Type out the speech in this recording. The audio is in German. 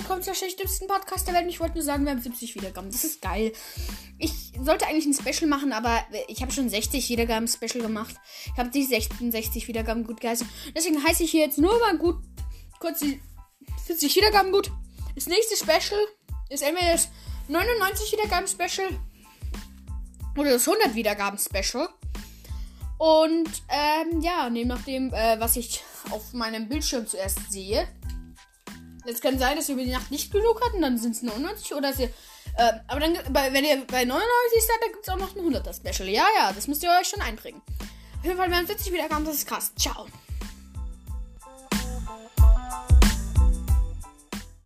willkommen zur schlechteste Podcast der Welt. Ich wollte nur sagen, wir haben 70 Wiedergaben. Das ist geil. Ich sollte eigentlich ein Special machen, aber ich habe schon 60 Wiedergaben Special gemacht. Ich habe die 66 Wiedergaben gut geheißen. Deswegen heiße ich hier jetzt nur mal gut kurz die 40 Wiedergaben gut. Das nächste Special ist entweder das 99 Wiedergaben Special oder das 100 Wiedergaben Special. Und ähm, ja, neben nachdem, äh, was ich auf meinem Bildschirm zuerst sehe, es kann sein, dass wir über die Nacht nicht genug hatten, dann sind es 99 oder sie. Äh, aber dann, bei, wenn ihr bei 99 seid, dann gibt es auch noch ein 100er Special. Ja, ja, das müsst ihr euch schon einbringen. Auf jeden Fall, wir haben 40 Wiedergaben, das ist krass. Ciao.